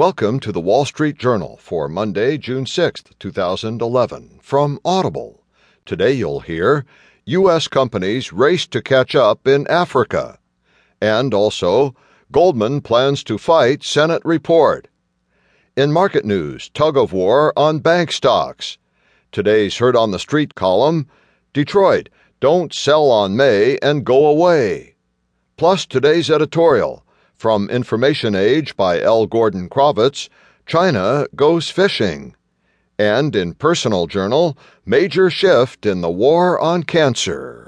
Welcome to the Wall Street Journal for Monday, June 6, 2011, from Audible. Today you'll hear U.S. companies race to catch up in Africa, and also Goldman plans to fight Senate report. In market news, tug of war on bank stocks. Today's Heard on the Street column Detroit, don't sell on May and go away. Plus today's editorial from Information Age by L. Gordon Crovitz China Goes Fishing. And in Personal Journal, Major Shift in the War on Cancer.